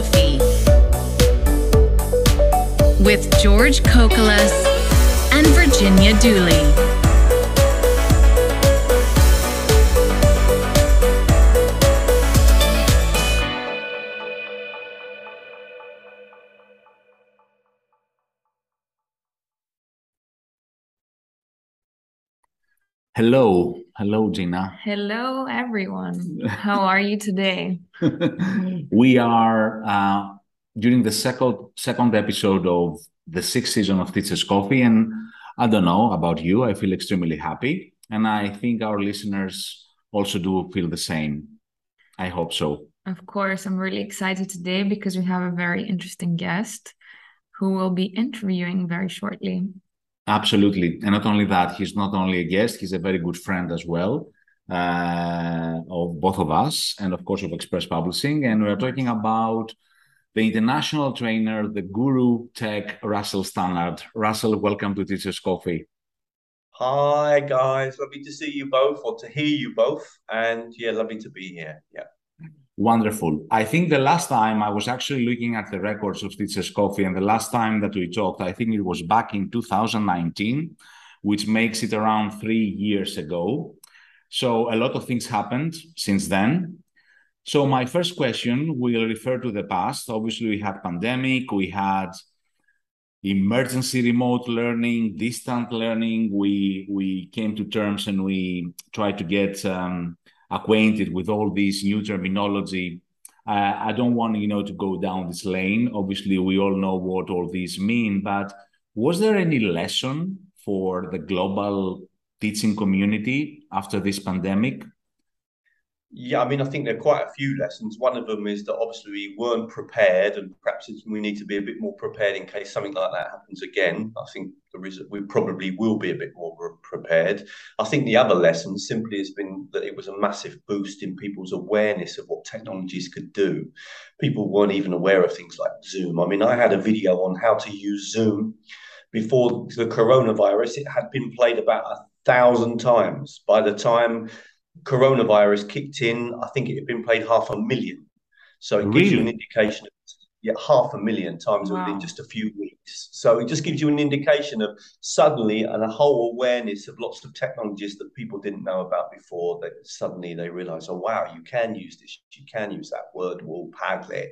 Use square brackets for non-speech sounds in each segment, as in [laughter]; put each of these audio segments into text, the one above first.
Coffee with George Kokolas and Virginia Dooley. Hello. Hello, Gina. Hello, everyone. [laughs] How are you today? [laughs] we are uh, during the second second episode of the sixth season of Teachers Coffee, and I don't know about you. I feel extremely happy, and I think our listeners also do feel the same. I hope so. Of course, I'm really excited today because we have a very interesting guest who will be interviewing very shortly. Absolutely. And not only that, he's not only a guest, he's a very good friend as well uh, of both of us and, of course, of Express Publishing. And we're talking about the international trainer, the guru tech, Russell Stannard. Russell, welcome to Teachers Coffee. Hi, guys. Lovely to see you both or to hear you both. And yeah, lovely to be here. Yeah. Wonderful. I think the last time I was actually looking at the records of Teachers Coffee, and the last time that we talked, I think it was back in 2019, which makes it around three years ago. So a lot of things happened since then. So my first question will refer to the past. Obviously, we had pandemic, we had emergency remote learning, distant learning. We we came to terms and we tried to get um, acquainted with all these new terminology. Uh, I don't want you know to go down this lane. Obviously, we all know what all these mean, but was there any lesson for the global teaching community after this pandemic? Yeah, I mean, I think there are quite a few lessons. One of them is that obviously we weren't prepared, and perhaps we need to be a bit more prepared in case something like that happens again. I think there is, we probably will be a bit more prepared. I think the other lesson simply has been that it was a massive boost in people's awareness of what technologies could do. People weren't even aware of things like Zoom. I mean, I had a video on how to use Zoom before the coronavirus. It had been played about a thousand times by the time coronavirus kicked in, I think it had been played half a million. So it really? gives you an indication of yeah, half a million times wow. within just a few weeks. So it just gives you an indication of suddenly and a whole awareness of lots of technologies that people didn't know about before. That suddenly they realize, oh wow, you can use this, you can use that Wordwall, Padlet,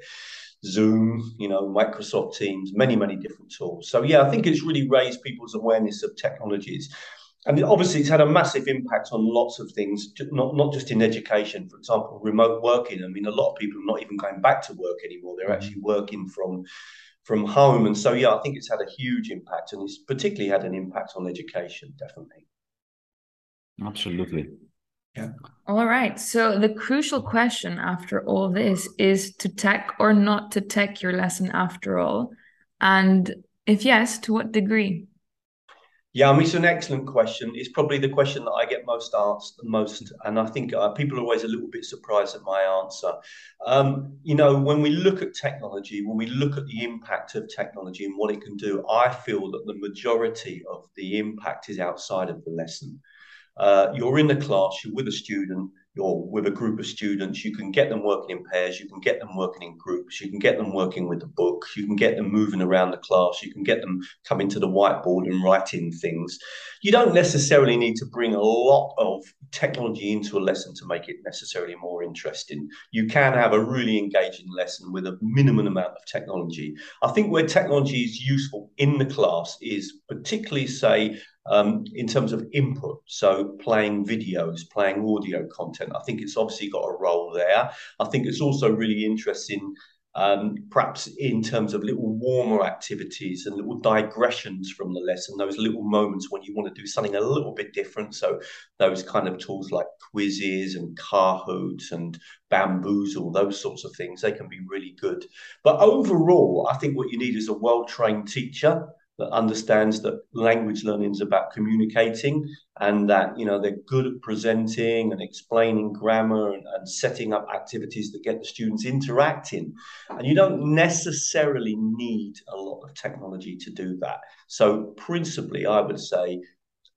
Zoom, you know, Microsoft Teams, many, many different tools. So yeah, I think it's really raised people's awareness of technologies and obviously it's had a massive impact on lots of things not not just in education for example remote working. I mean a lot of people are not even going back to work anymore. They're mm-hmm. actually working from from home. And so yeah i think it's had a huge impact and it's particularly had an impact on education definitely. Absolutely. Yeah. All right. So the crucial question after all this is to tech or not to tech your lesson after all? And if yes to what degree yeah, I mean, it's an excellent question. It's probably the question that I get most asked the most, and I think uh, people are always a little bit surprised at my answer. Um, you know, when we look at technology, when we look at the impact of technology and what it can do, I feel that the majority of the impact is outside of the lesson. Uh, you're in the class, you're with a student, you're with a group of students, you can get them working in pairs, you can get them working in groups, you can get them working with the book, you can get them moving around the class, you can get them coming to the whiteboard and writing things. You don't necessarily need to bring a lot of technology into a lesson to make it necessarily more interesting. You can have a really engaging lesson with a minimum amount of technology. I think where technology is useful in the class is particularly, say, um, in terms of input. So playing videos, playing audio content. I think it's obviously got a role there. I think it's also really interesting. Um, perhaps in terms of little warmer activities and little digressions from the lesson, those little moments when you want to do something a little bit different. So, those kind of tools like quizzes and Kahoot and Baamboozle, those sorts of things, they can be really good. But overall, I think what you need is a well trained teacher that understands that language learning is about communicating and that you know they're good at presenting and explaining grammar and, and, setting up activities that get the students interacting. And you don't necessarily need a lot of technology to do that. So principally i would say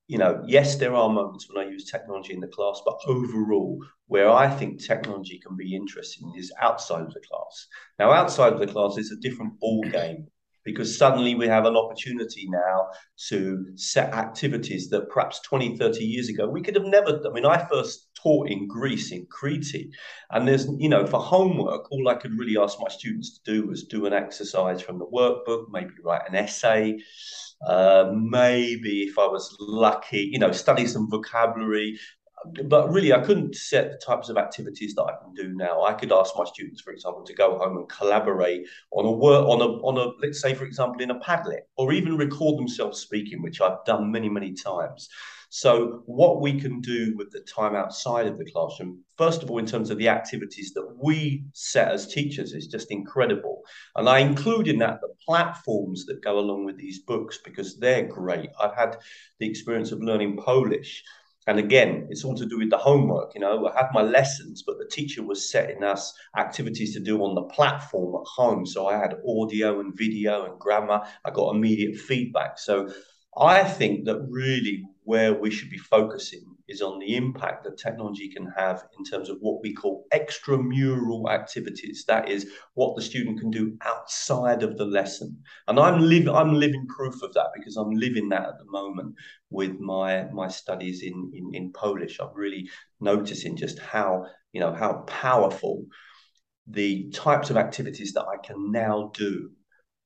you know, yes, there are moments when I use technology in the class, but overall, where I think technology can be interesting is outside of the class. Now, outside of the class is a different ball game because suddenly we have an opportunity now to set activities that perhaps 20, 30 years ago we could have never. I mean, I first taught in Greece, in Crete, and there's, you know, for homework, all I could really ask my students to do was do an exercise from the workbook, maybe write an essay. Uh, maybe if I was lucky, you know, study some vocabulary, but really, I couldn't set the types of activities that I can do now. I could ask my students, for example, to go home and collaborate on a work on a on a let's say, for example, in a Padlet, or even record themselves speaking, which I've done many many times. So, what we can do with the time outside of the classroom, first of all, in terms of the activities that we set as teachers, is just incredible. And I include in that the platforms that go along with these books because they're great. I've had the experience of learning Polish and again, it's all to do with the homework. You know, I had my lessons, but the teacher was setting us activities to do on the platform at home. So I had audio and video and grammar. I got immediate feedback. So I think that really where we should be focusing is on the impact that technology can have in terms of what we call extramural activities. That is what the student can do outside of the lesson. And I'm living I'm living proof of that because I'm living that at the moment with my my studies in, in, in Polish. I'm really noticing just how, you know, how powerful the types of activities that I can now do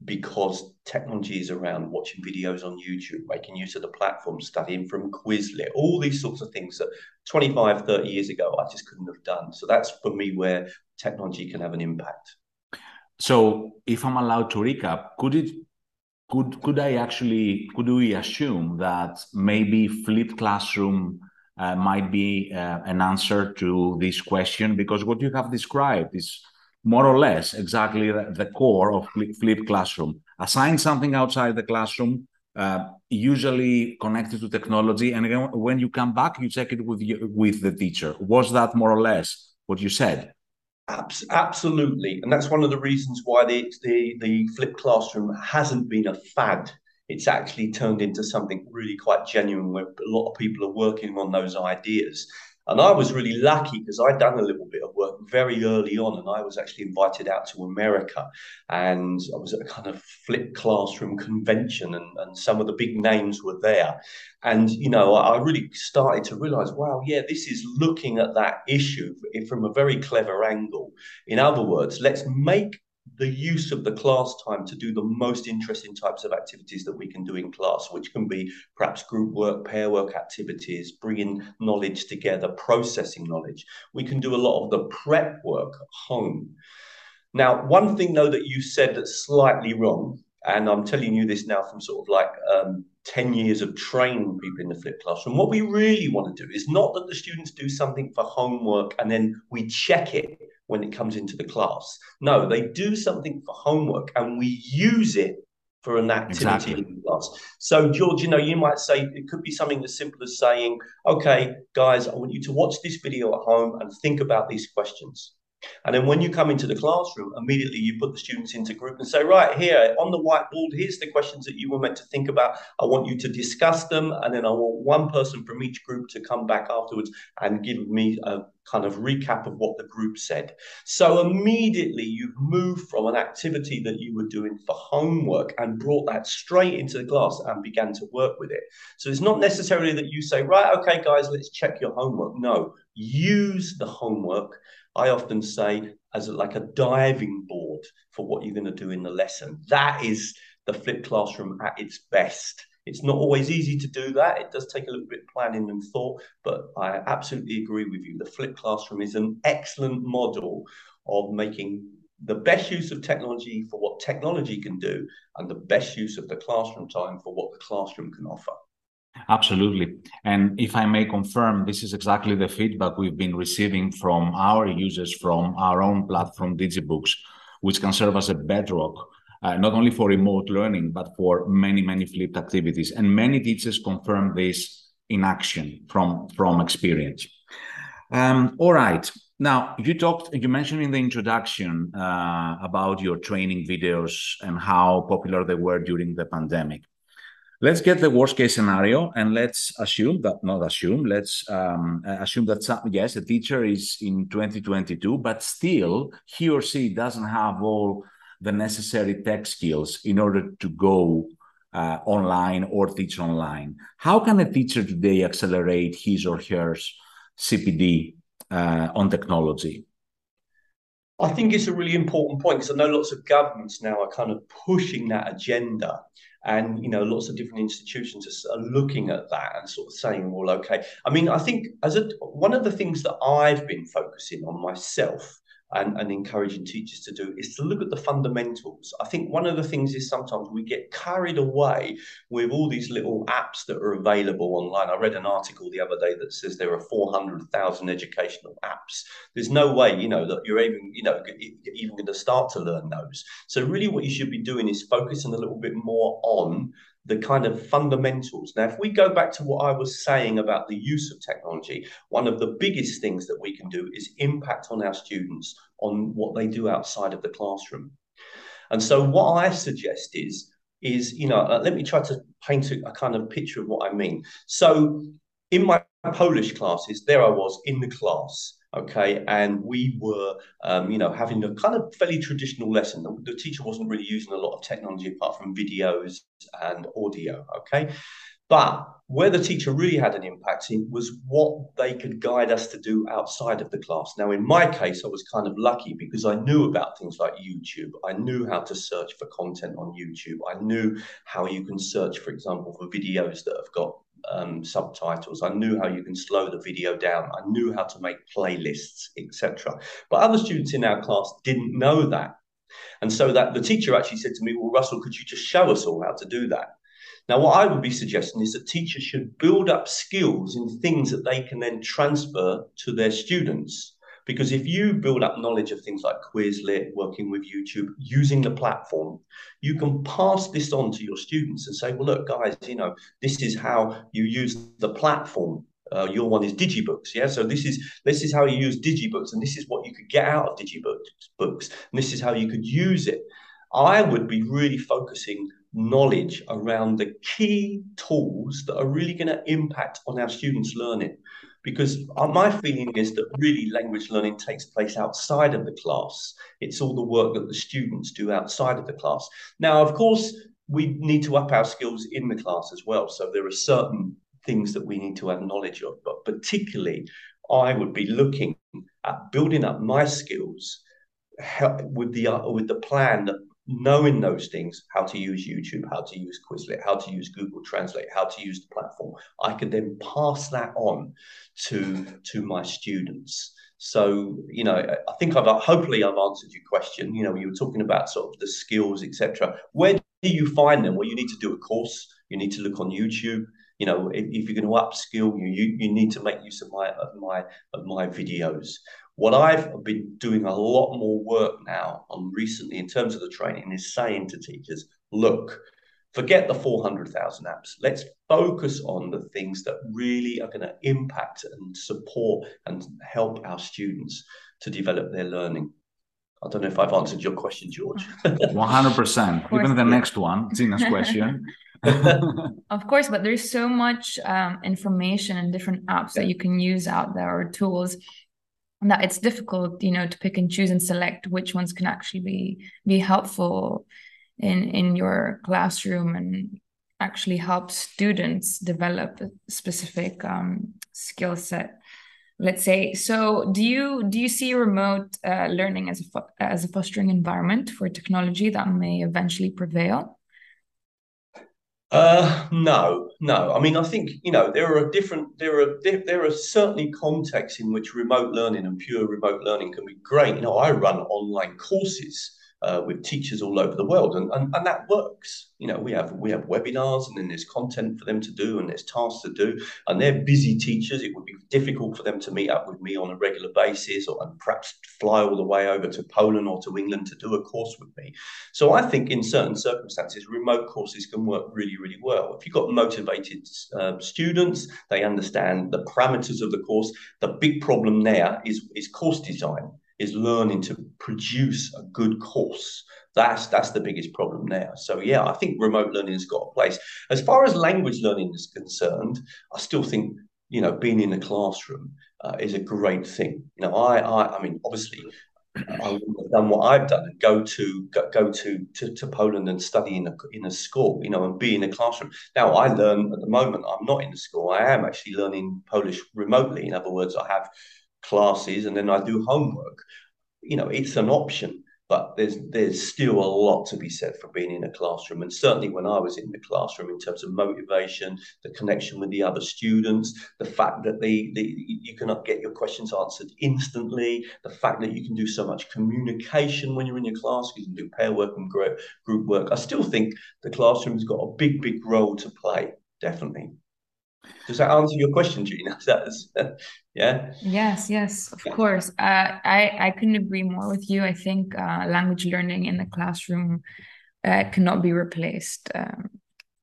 because technology is around watching videos on YouTube, making use of the platform, studying from Quizlet, all these sorts of things that 25, 30 years ago I just couldn't have done. So that's for me where technology can have an impact. So if I'm allowed to recap, could it could could I actually could we assume that maybe flipped classroom uh, might be uh, an answer to this question because what you have described is more or less exactly the, core of flipped classroom. Assign something outside the classroom, uh, usually connected to technology, and again, when you come back, you check it with you, with the teacher. Was that more or less what you said? Absolutely, and that's one of the reasons why the the, the flipped classroom hasn't been a fad. It's actually turned into something really quite genuine, where a lot of people are working on those ideas. And I was really lucky because I'd done a little bit of work very early on, and I was actually invited out to America. And I was at a kind of flipped classroom convention, and, and some of the big names were there. And, you know, I really started to realize, wow, yeah, this is looking at that issue from a very clever angle. In other words, let's make the use of the class time to do the most interesting types of activities that we can do in class, which can be perhaps group work, pair work activities, bringing knowledge together, processing knowledge. We can do a lot of the prep work at home. Now, one thing though that you said that's slightly wrong, and I'm telling you this now from sort of like um, 10 years of training people in the flipped classroom. What we really want to do is not that the students do something for homework and then we check it when it comes into the class. No, they do something for homework and we use it for an activity exactly. in class. So, George, you know, you might say it could be something as simple as saying, okay, guys, I want you to watch this video at home and think about these questions. And then when you come into the classroom, immediately you put the students into group and say, right here on the whiteboard, here's the questions that you were meant to think about. I want you to discuss them. And then I want one person from each group to come back afterwards and give me a kind of recap of what the group said. So immediately you've moved from an activity that you were doing for homework and brought that straight into the class and began to work with it. So it's not necessarily that you say, right, okay, guys, let's check your homework. No, use the homework I often say as like a diving board for what you're going to do in the lesson. That is the flipped classroom at its best. It's not always easy to do that. It does take a little bit of planning and thought, but I absolutely agree with you. The flipped classroom is an excellent model of making the best use of technology for what technology can do and the best use of the classroom time for what the classroom can offer. Absolutely. And if I may confirm, this is exactly the feedback we've been receiving from our users from our own platform, DigiBooks, which can serve as a bedrock, uh, not only for remote learning, but for many, many flipped activities. And many teachers confirm this in action from, from experience. Um, all right. Now, you talked, you mentioned in the introduction uh, about your training videos and how popular they were during the pandemic. Let's get the worst case scenario and let's assume that not assume let's um, assume that some, yes a teacher is in 2022 but still he or she doesn't have all the necessary tech skills in order to go uh, online or teach online. How can a teacher today accelerate his or her cpd uh, on technology I think it's a really important point because I know lots of governments now are kind of pushing that agenda and you know lots of different institutions are looking at that and sort of saying well okay. I mean i think as a one of the things that i've been focusing on myself and, and encouraging teachers to do is to look at the fundamentals. I think one of the things is sometimes we get carried away with all these little apps that are available online. I read an article the other day that says there are 400,000 educational apps. There's no way, you know, that you're even, you know, even going to start to learn those. So really what you should be doing is focusing a little bit more on the kind of fundamentals. Now, if we go back to what I was saying about the use of technology, one of the biggest things that we can do is impact on our students on what they do outside of the classroom. And so, what I suggest is, is you know, let me try to paint a, a kind of picture of what I mean. So, in my Polish classes, there I was in the class okay? And we were um, you know having a kind of fairly traditional lesson. The, the, teacher wasn't really using a lot of technology apart from videos and audio okay? But where the teacher really had an impact was what they could guide us to do outside of the class. Now in my case i was kind of lucky because i knew about things like youtube. I knew how to search for content on youtube. I knew how you can search for example for videos that have got um, subtitles. I knew how you can slow the video down. I knew how to make playlists, etc. But other students in our class didn't know that. And so that the teacher actually said to me, Well, Russell, could you just show us all how to do that? Now, what I would be suggesting is that teachers should build up skills in things that they can then transfer to their students. Because if you build up knowledge of things like Quizlet, working with YouTube, using the platform, you can pass this on to your students and say, well, look, guys, you know, this is how you use the platform. Uh, your one is digibooks yeah? So this is this is how you use digibooks and this is what you could get out of digibooks books and this is how you could use it. I would be really focusing knowledge around the key tools that are really going to impact on our students learning because my feeling is that really language learning takes place outside of the class. It's all the work that the students do outside of the class. Now, of course, we need to up our skills in the class as well. So there are certain things that we need to have knowledge of, but particularly, I would be looking at building up my skills with the uh, with the plan that knowing those things, how to use YouTube, how to use Quizlet, how to use Google Translate, how to use the platform, I could then pass that on to to my students. So you know, I think I've hopefully I've answered your question. You know, you were talking about sort of the skills, etc. Where do you find them? Well, you need to do a course. You need to look on YouTube. You know, if, if you're going to upskill, you, you you need to make use of my of my of my videos. What I've been doing a lot more work now on recently in terms of the training is saying to teachers, look, forget the 400,000 apps. Let's focus on the things that really are going to impact and support and help our students to develop their learning. I don't know if I've answered your question, George. 100%. Even the next one, Gina's question. Of course, but there's so much um, information and different apps yeah. that you can use out there or tools that it's difficult you know to pick and choose and select which ones can actually be be helpful in in your classroom and actually help students develop a specific um, skill set let's say so do you do you see remote uh, learning as a as a fostering environment for technology that may eventually prevail uh, no, no. I mean, I think you know there are different. There are there are certainly contexts in which remote learning and pure remote learning can be great. You know, I run online courses uh, with teachers all over the world, and, and and that works. You know, we have we have webinars, and then there's content for them to do, and there's tasks to do, and they're busy teachers. It would be difficult for them to meet up with me on a regular basis, or and perhaps fly all the way over to Poland or to England to do a course with me. So I think in certain circumstances, remote courses can work really, really well. If you've got motivated uh, students, they understand the parameters of the course. The big problem there is is course design is learning to produce a good course. That's that's the biggest problem now. So yeah, I think remote learning has got a place. As far as language learning is concerned, I still think you know being in the classroom uh, is a great thing. You know, I I, I mean obviously I wouldn't have done what I've done and go to go, go to, to to Poland and study in a in a school, you know, and be in a classroom. Now I learn at the moment. I'm not in the school. I am actually learning Polish remotely. In other words, I have classes and then I do homework. You know, it's an option but there's there's still a lot to be said for being in a classroom and certainly when i was in the classroom in terms of motivation the connection with the other students the fact that they, they you cannot get your questions answered instantly the fact that you can do so much communication when you're in your class you can do pair work and group work i still think the classroom's got a big big role to play definitely does that answer your question, Gina? [laughs] That's, [laughs] yeah. Yes, yes, of yeah. course. Uh, I I couldn't agree more with you. I think uh, language learning in the classroom uh, cannot be replaced um,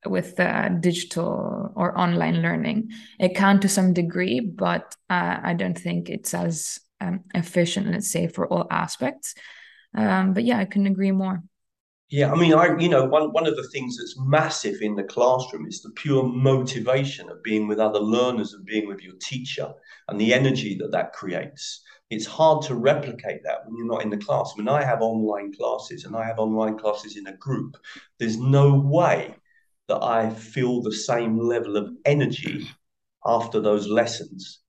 with uh, digital or online learning. It can to some degree, but uh, I don't think it's as um, efficient, let's say, for all aspects. Um, but yeah, I couldn't agree more. Yeah, I mean, I you know one one of the things that's massive in the classroom is the pure motivation of being with other learners and being with your teacher and the energy that that creates. It's hard to replicate that when you're not in the class. When I have online classes and I have online classes in a group, there's no way that I feel the same level of energy after those lessons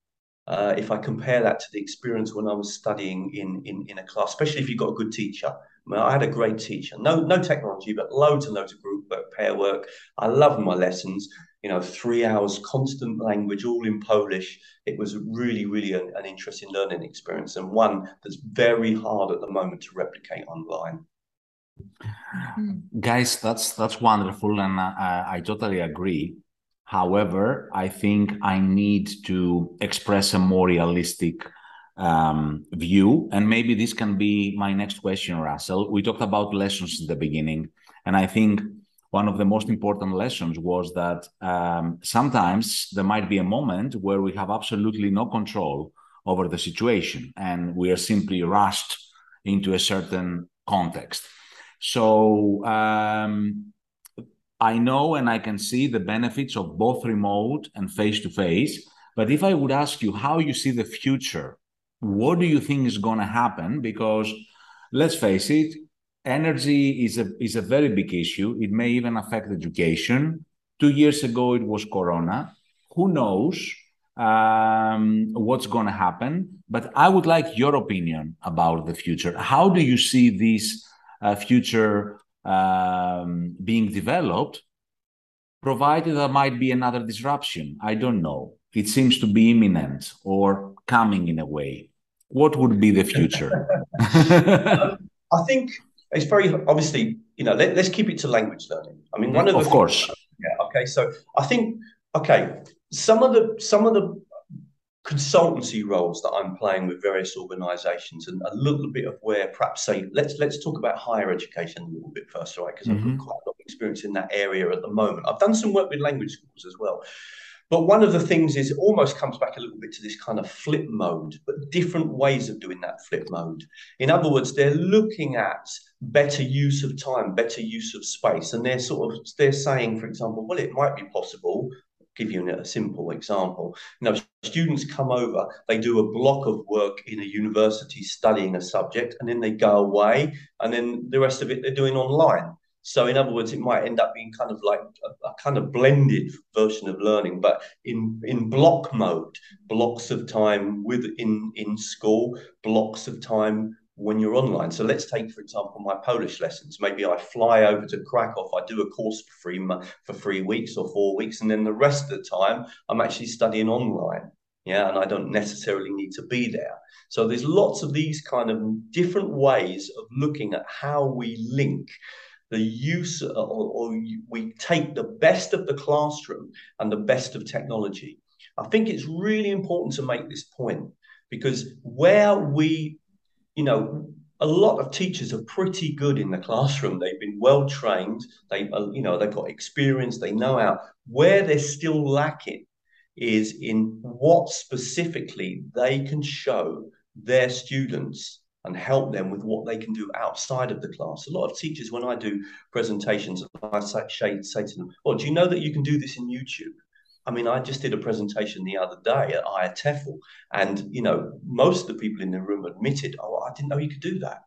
uh, if I compare that to the experience when I was studying in, in, in a class, especially if you've got a good teacher. I, I had a great teacher, no, no technology, but loads and loads of group work, pair work. I loved my lessons, you know, three hours, constant language, all in Polish. It was really, really an, an interesting learning experience and one that's very hard at the moment to replicate online. Guys, that's that's wonderful, and I, I totally agree. However, I think I need to express a more realistic um, view. And maybe this can be my next question, Russell. We talked about lessons in the beginning. And I think one of the most important lessons was that um, sometimes there might be a moment where we have absolutely no control over the situation and we are simply rushed into a certain context. So, um, I know and I can see the benefits of both remote and face to face. But if I would ask you how you see the future, what do you think is going to happen? Because let's face it, energy is a is a very big issue. It may even affect education. Two years ago, it was Corona. Who knows um, what's going to happen? But I would like your opinion about the future. How do you see this uh, future um, being developed, provided there might be another disruption. I don't know. It seems to be imminent or coming in a way. What would be the [laughs] future? I think it's very obviously, you know, let, us keep it to language learning. I mean, one of the of course. yeah. Okay. So I think okay, some of the some of the consultancy roles that I'm playing with various organisations, and a little bit of where perhaps say let's let's talk about higher education a little bit first, right? Because mm-hmm. I've got quite a lot of experience in that area at the moment. I've done some work with language schools as well. But one of the things is almost comes back a little bit to this kind of flip mode, but different ways of doing that flip mode. In other words, they're looking at better use of time, better use of space, and they're sort of they're saying, for example, well, it might be possible give you a simple example. You know, students come over, they do a block of work in a university studying a subject, and then they go away, and then the rest of it they're doing online. So, in other words, it might end up being kind of like a, a kind of blended version of learning, but in in block mode, blocks of time within in school, blocks of time when you're online. So let's take, for example, my Polish lessons. Maybe I fly over to Krakow, I do a course for three for three weeks or four weeks, and then the rest of the time I'm actually studying online. Yeah, and I don't necessarily need to be there. So there's lots of these kind of different ways of looking at how we link the use or, or we take the best of the classroom and the best of technology. I think it's really important to make this point because where we you know, a lot of teachers are pretty good in the classroom. They've been well trained. They, uh, you know, they've got experience. They know how. Where they're still lacking is in what specifically they can show their students and help them with what they can do outside of the class. A lot of teachers, when I do presentations, I say, say to them, Well, do you know that you can do this in YouTube? I mean, I just did a presentation the other day at IATEFL, and you know, most of the people in the room admitted, "Oh, I didn't know you could do that."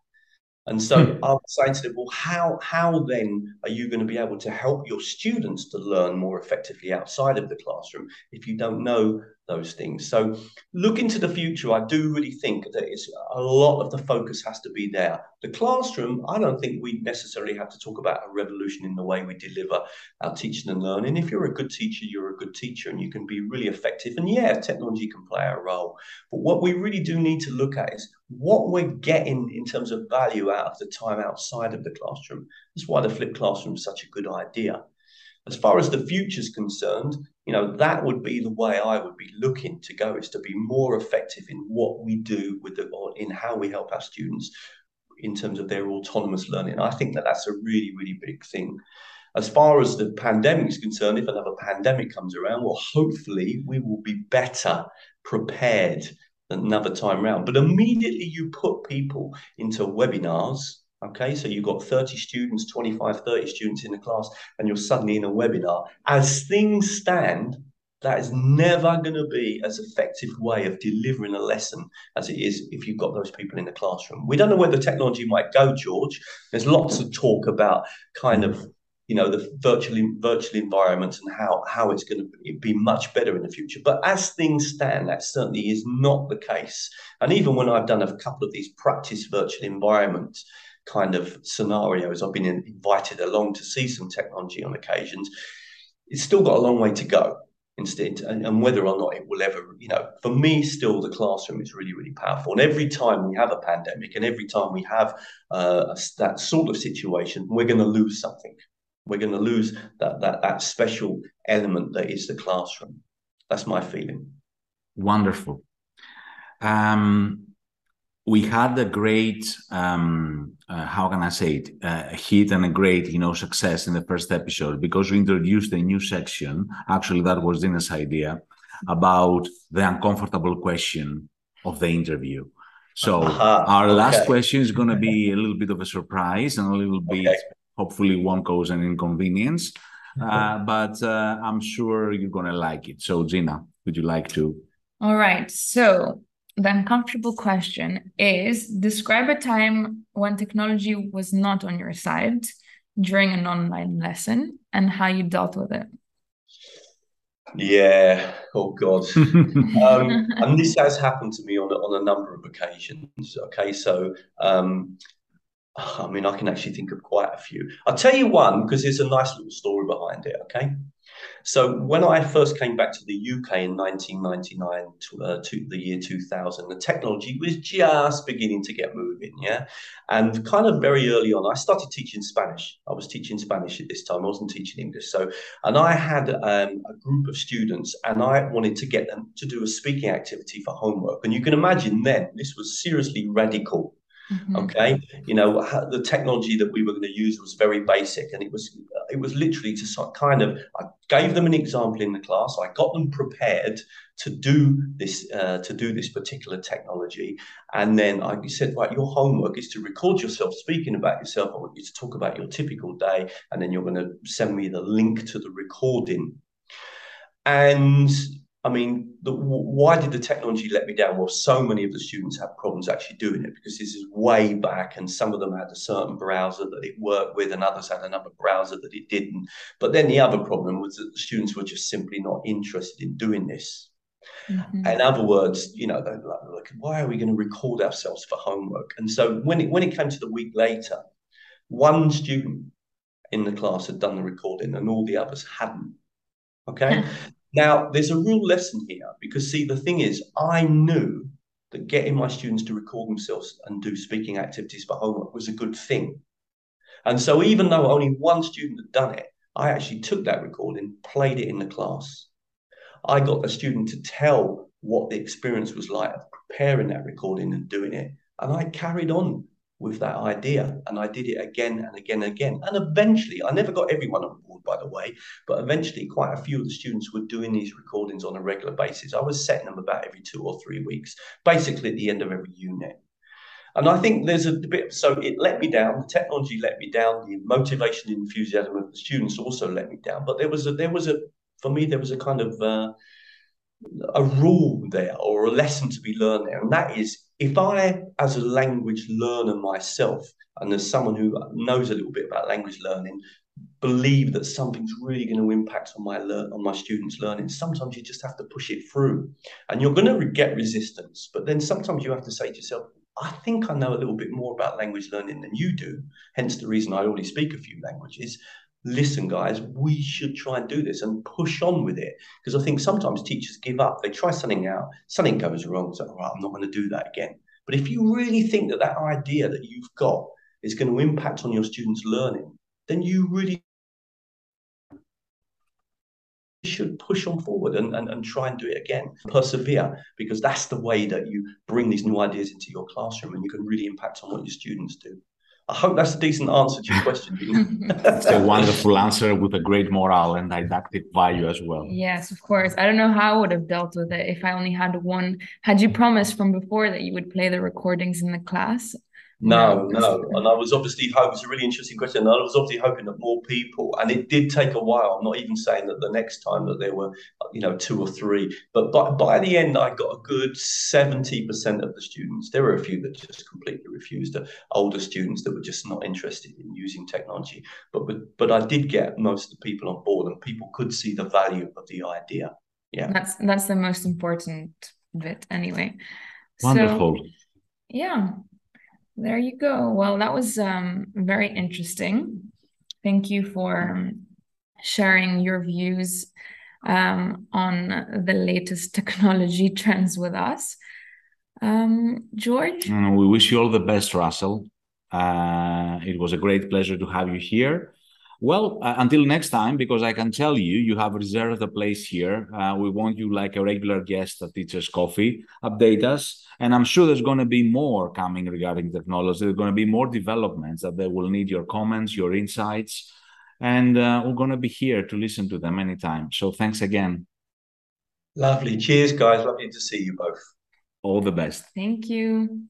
And so hmm. I was saying to them, well, how how then are you going to be able to help your students to learn more effectively outside of the classroom if you don't know those things. So, look into the future. I do really think that it's a lot of the focus has to be there. The classroom, I don't think we necessarily have to talk about a revolution in the way we deliver our teaching and learning. If you're a good teacher, you're a good teacher and you can be really effective. And yeah, technology can play a role. But what we really do need to look at is what we're getting in terms of value out of the time outside of the classroom. That's why the flipped classroom is such a good idea. As far as the future is concerned, you know, that would be the way I would be looking to go is to be more effective in what we do with the, or in how we help our students in terms of their autonomous learning. I think that that's a really, really big thing. As far as the pandemic is concerned, if another pandemic comes around, well, hopefully we will be better prepared another time around. But immediately you put people into webinars, Okay, so you've got 30 students, 25, 30 students in the class, and you're suddenly in a webinar. As things stand, that is never going to be as effective way of delivering a lesson as it is if you've got those people in the classroom. We don't know where the technology might go, George. There's lots of talk about kind of you know the virtual virtual environments and how how it's going to be much better in the future. But as things stand, that certainly is not the case. And even when I've done a couple of these practice virtual environments kind of scenarios. I've been invited along to see some technology on occasions. It's still got a long way to go instead, and, and, whether or not it will ever, you know, for me, still the classroom is really, really powerful. And every time we have a pandemic, and every time we have uh, that sort of situation, we're going to lose something. We're going to lose that that that special element that is the classroom. That's my feeling. Wonderful. Um, we had a great um, uh, how can I say it uh, hit and a great you know success in the first episode because we introduced a new section. Actually, that was Dina's idea about the uncomfortable question of the interview. So uh-huh. our okay. last question is going to be a little bit of a surprise and a little bit okay. hopefully won't cause an inconvenience. Uh, but uh, I'm sure you're going to like it. So Gina, would you like to? All right. So the uncomfortable question is describe a time when technology was not on your side during an online lesson and how you dealt with it. Yeah. Oh God. [laughs] um, and this has happened to me on on a number of occasions. Okay, so um, I mean, I can actually think of quite a few. I'll tell you one because there's a nice little story behind it. Okay. So when I first came back to the UK in 1999 to, uh, to the year 2000, the technology was just beginning to get moving, yeah. And kind of very early on, I started teaching Spanish. I was teaching Spanish at this time. I wasn't teaching English. So, and I had um, a group of students, and I wanted to get them to do a speaking activity for homework. And you can imagine then this was seriously radical Mm-hmm. Okay, you know the technology that we were going to use was very basic, and it was it was literally to kind of I gave them an example in the class. I got them prepared to do this uh, to do this particular technology, and then I said, right, your homework is to record yourself speaking about yourself. I want you to talk about your typical day, and then you're going to send me the link to the recording. And I mean, the, why did the technology let me down? Well, so many of the students had problems actually doing it because this is way back, and some of them had a certain browser that it worked with, and others had another browser that it didn't. But then the other problem was that the students were just simply not interested in doing this. Mm-hmm. In other words, you know, they're like, why are we going to record ourselves for homework? And so when it when it came to the week later, one student in the class had done the recording, and all the others hadn't. Okay. [laughs] Now, there's a real lesson here because, see, the thing is, I knew that getting my students to record themselves and do speaking activities for homework was a good thing. And so, even though only one student had done it, I actually took that recording, played it in the class. I got the student to tell what the experience was like of preparing that recording and doing it. And I carried on with that idea. And I did it again and again and again. And eventually, I never got everyone on board, by the way, but eventually, quite a few of the students were doing these recordings on a regular basis. I was setting them about every two or three weeks, basically at the end of every unit. And I think there's a bit, so it let me down. The technology let me down. The motivation and enthusiasm of the students also let me down. But there was a, there was a, for me, there was a kind of uh, a rule there or a lesson to be learned there. And that is if I, as a language learner myself, and as someone who knows a little bit about language learning, believe that something's really going to impact on my learn on my students' learning, sometimes you just have to push it through, and you're going to get resistance. But then sometimes you have to say to yourself, I think I know a little bit more about language learning than you do. Hence the reason I already speak a few languages. Listen, guys, we should try and do this and push on with it. Because I think sometimes teachers give up. They try something out, something goes wrong. So, all right, I'm not going to do that again. But if you really think that that idea that you've got is going to impact on your students' learning, then you really should push on forward and, and, and try and do it again. Persevere, because that's the way that you bring these new ideas into your classroom and you can really impact on what your students do. I hope that's a decent answer to your question. it's a wonderful answer with a great moral and didactic value as well. Yes, of course. I don't know how I would have dealt with it if I only had one. Had you promised from before that you would play the recordings in the class? No, no. And I was obviously hoping, it's a really interesting question. And I was obviously hoping that more people, and it did take a while. I'm not even saying that the next time that there were, you know, two or three, but by, by the end, I got a good 70% of the students. There were a few that just completely refused, the older students that were just not interested in using technology. But, but, but I did get most of the people on board, and people could see the value of the idea. Yeah. That's, that's the most important bit, anyway. Wonderful. So, yeah there you go. Well, that was um, very interesting. Thank you for um, sharing your views um, on the latest [laughs] technology trends with us. Um, George? Mm, we wish you all the best, Russell. Uh, it was a great pleasure to have you here. Well, uh, until next time, because I can tell you, you have reserved a place here. Uh, we want you like a regular guest at Teachers Coffee. Update us. And I'm sure there's going to be more coming regarding technology. There's going to be more developments that they will need your comments, your insights. And uh, we're going to be here to listen to them anytime. So thanks again. Lovely. Cheers, guys. Lovely to see you both. All the best. Thank you.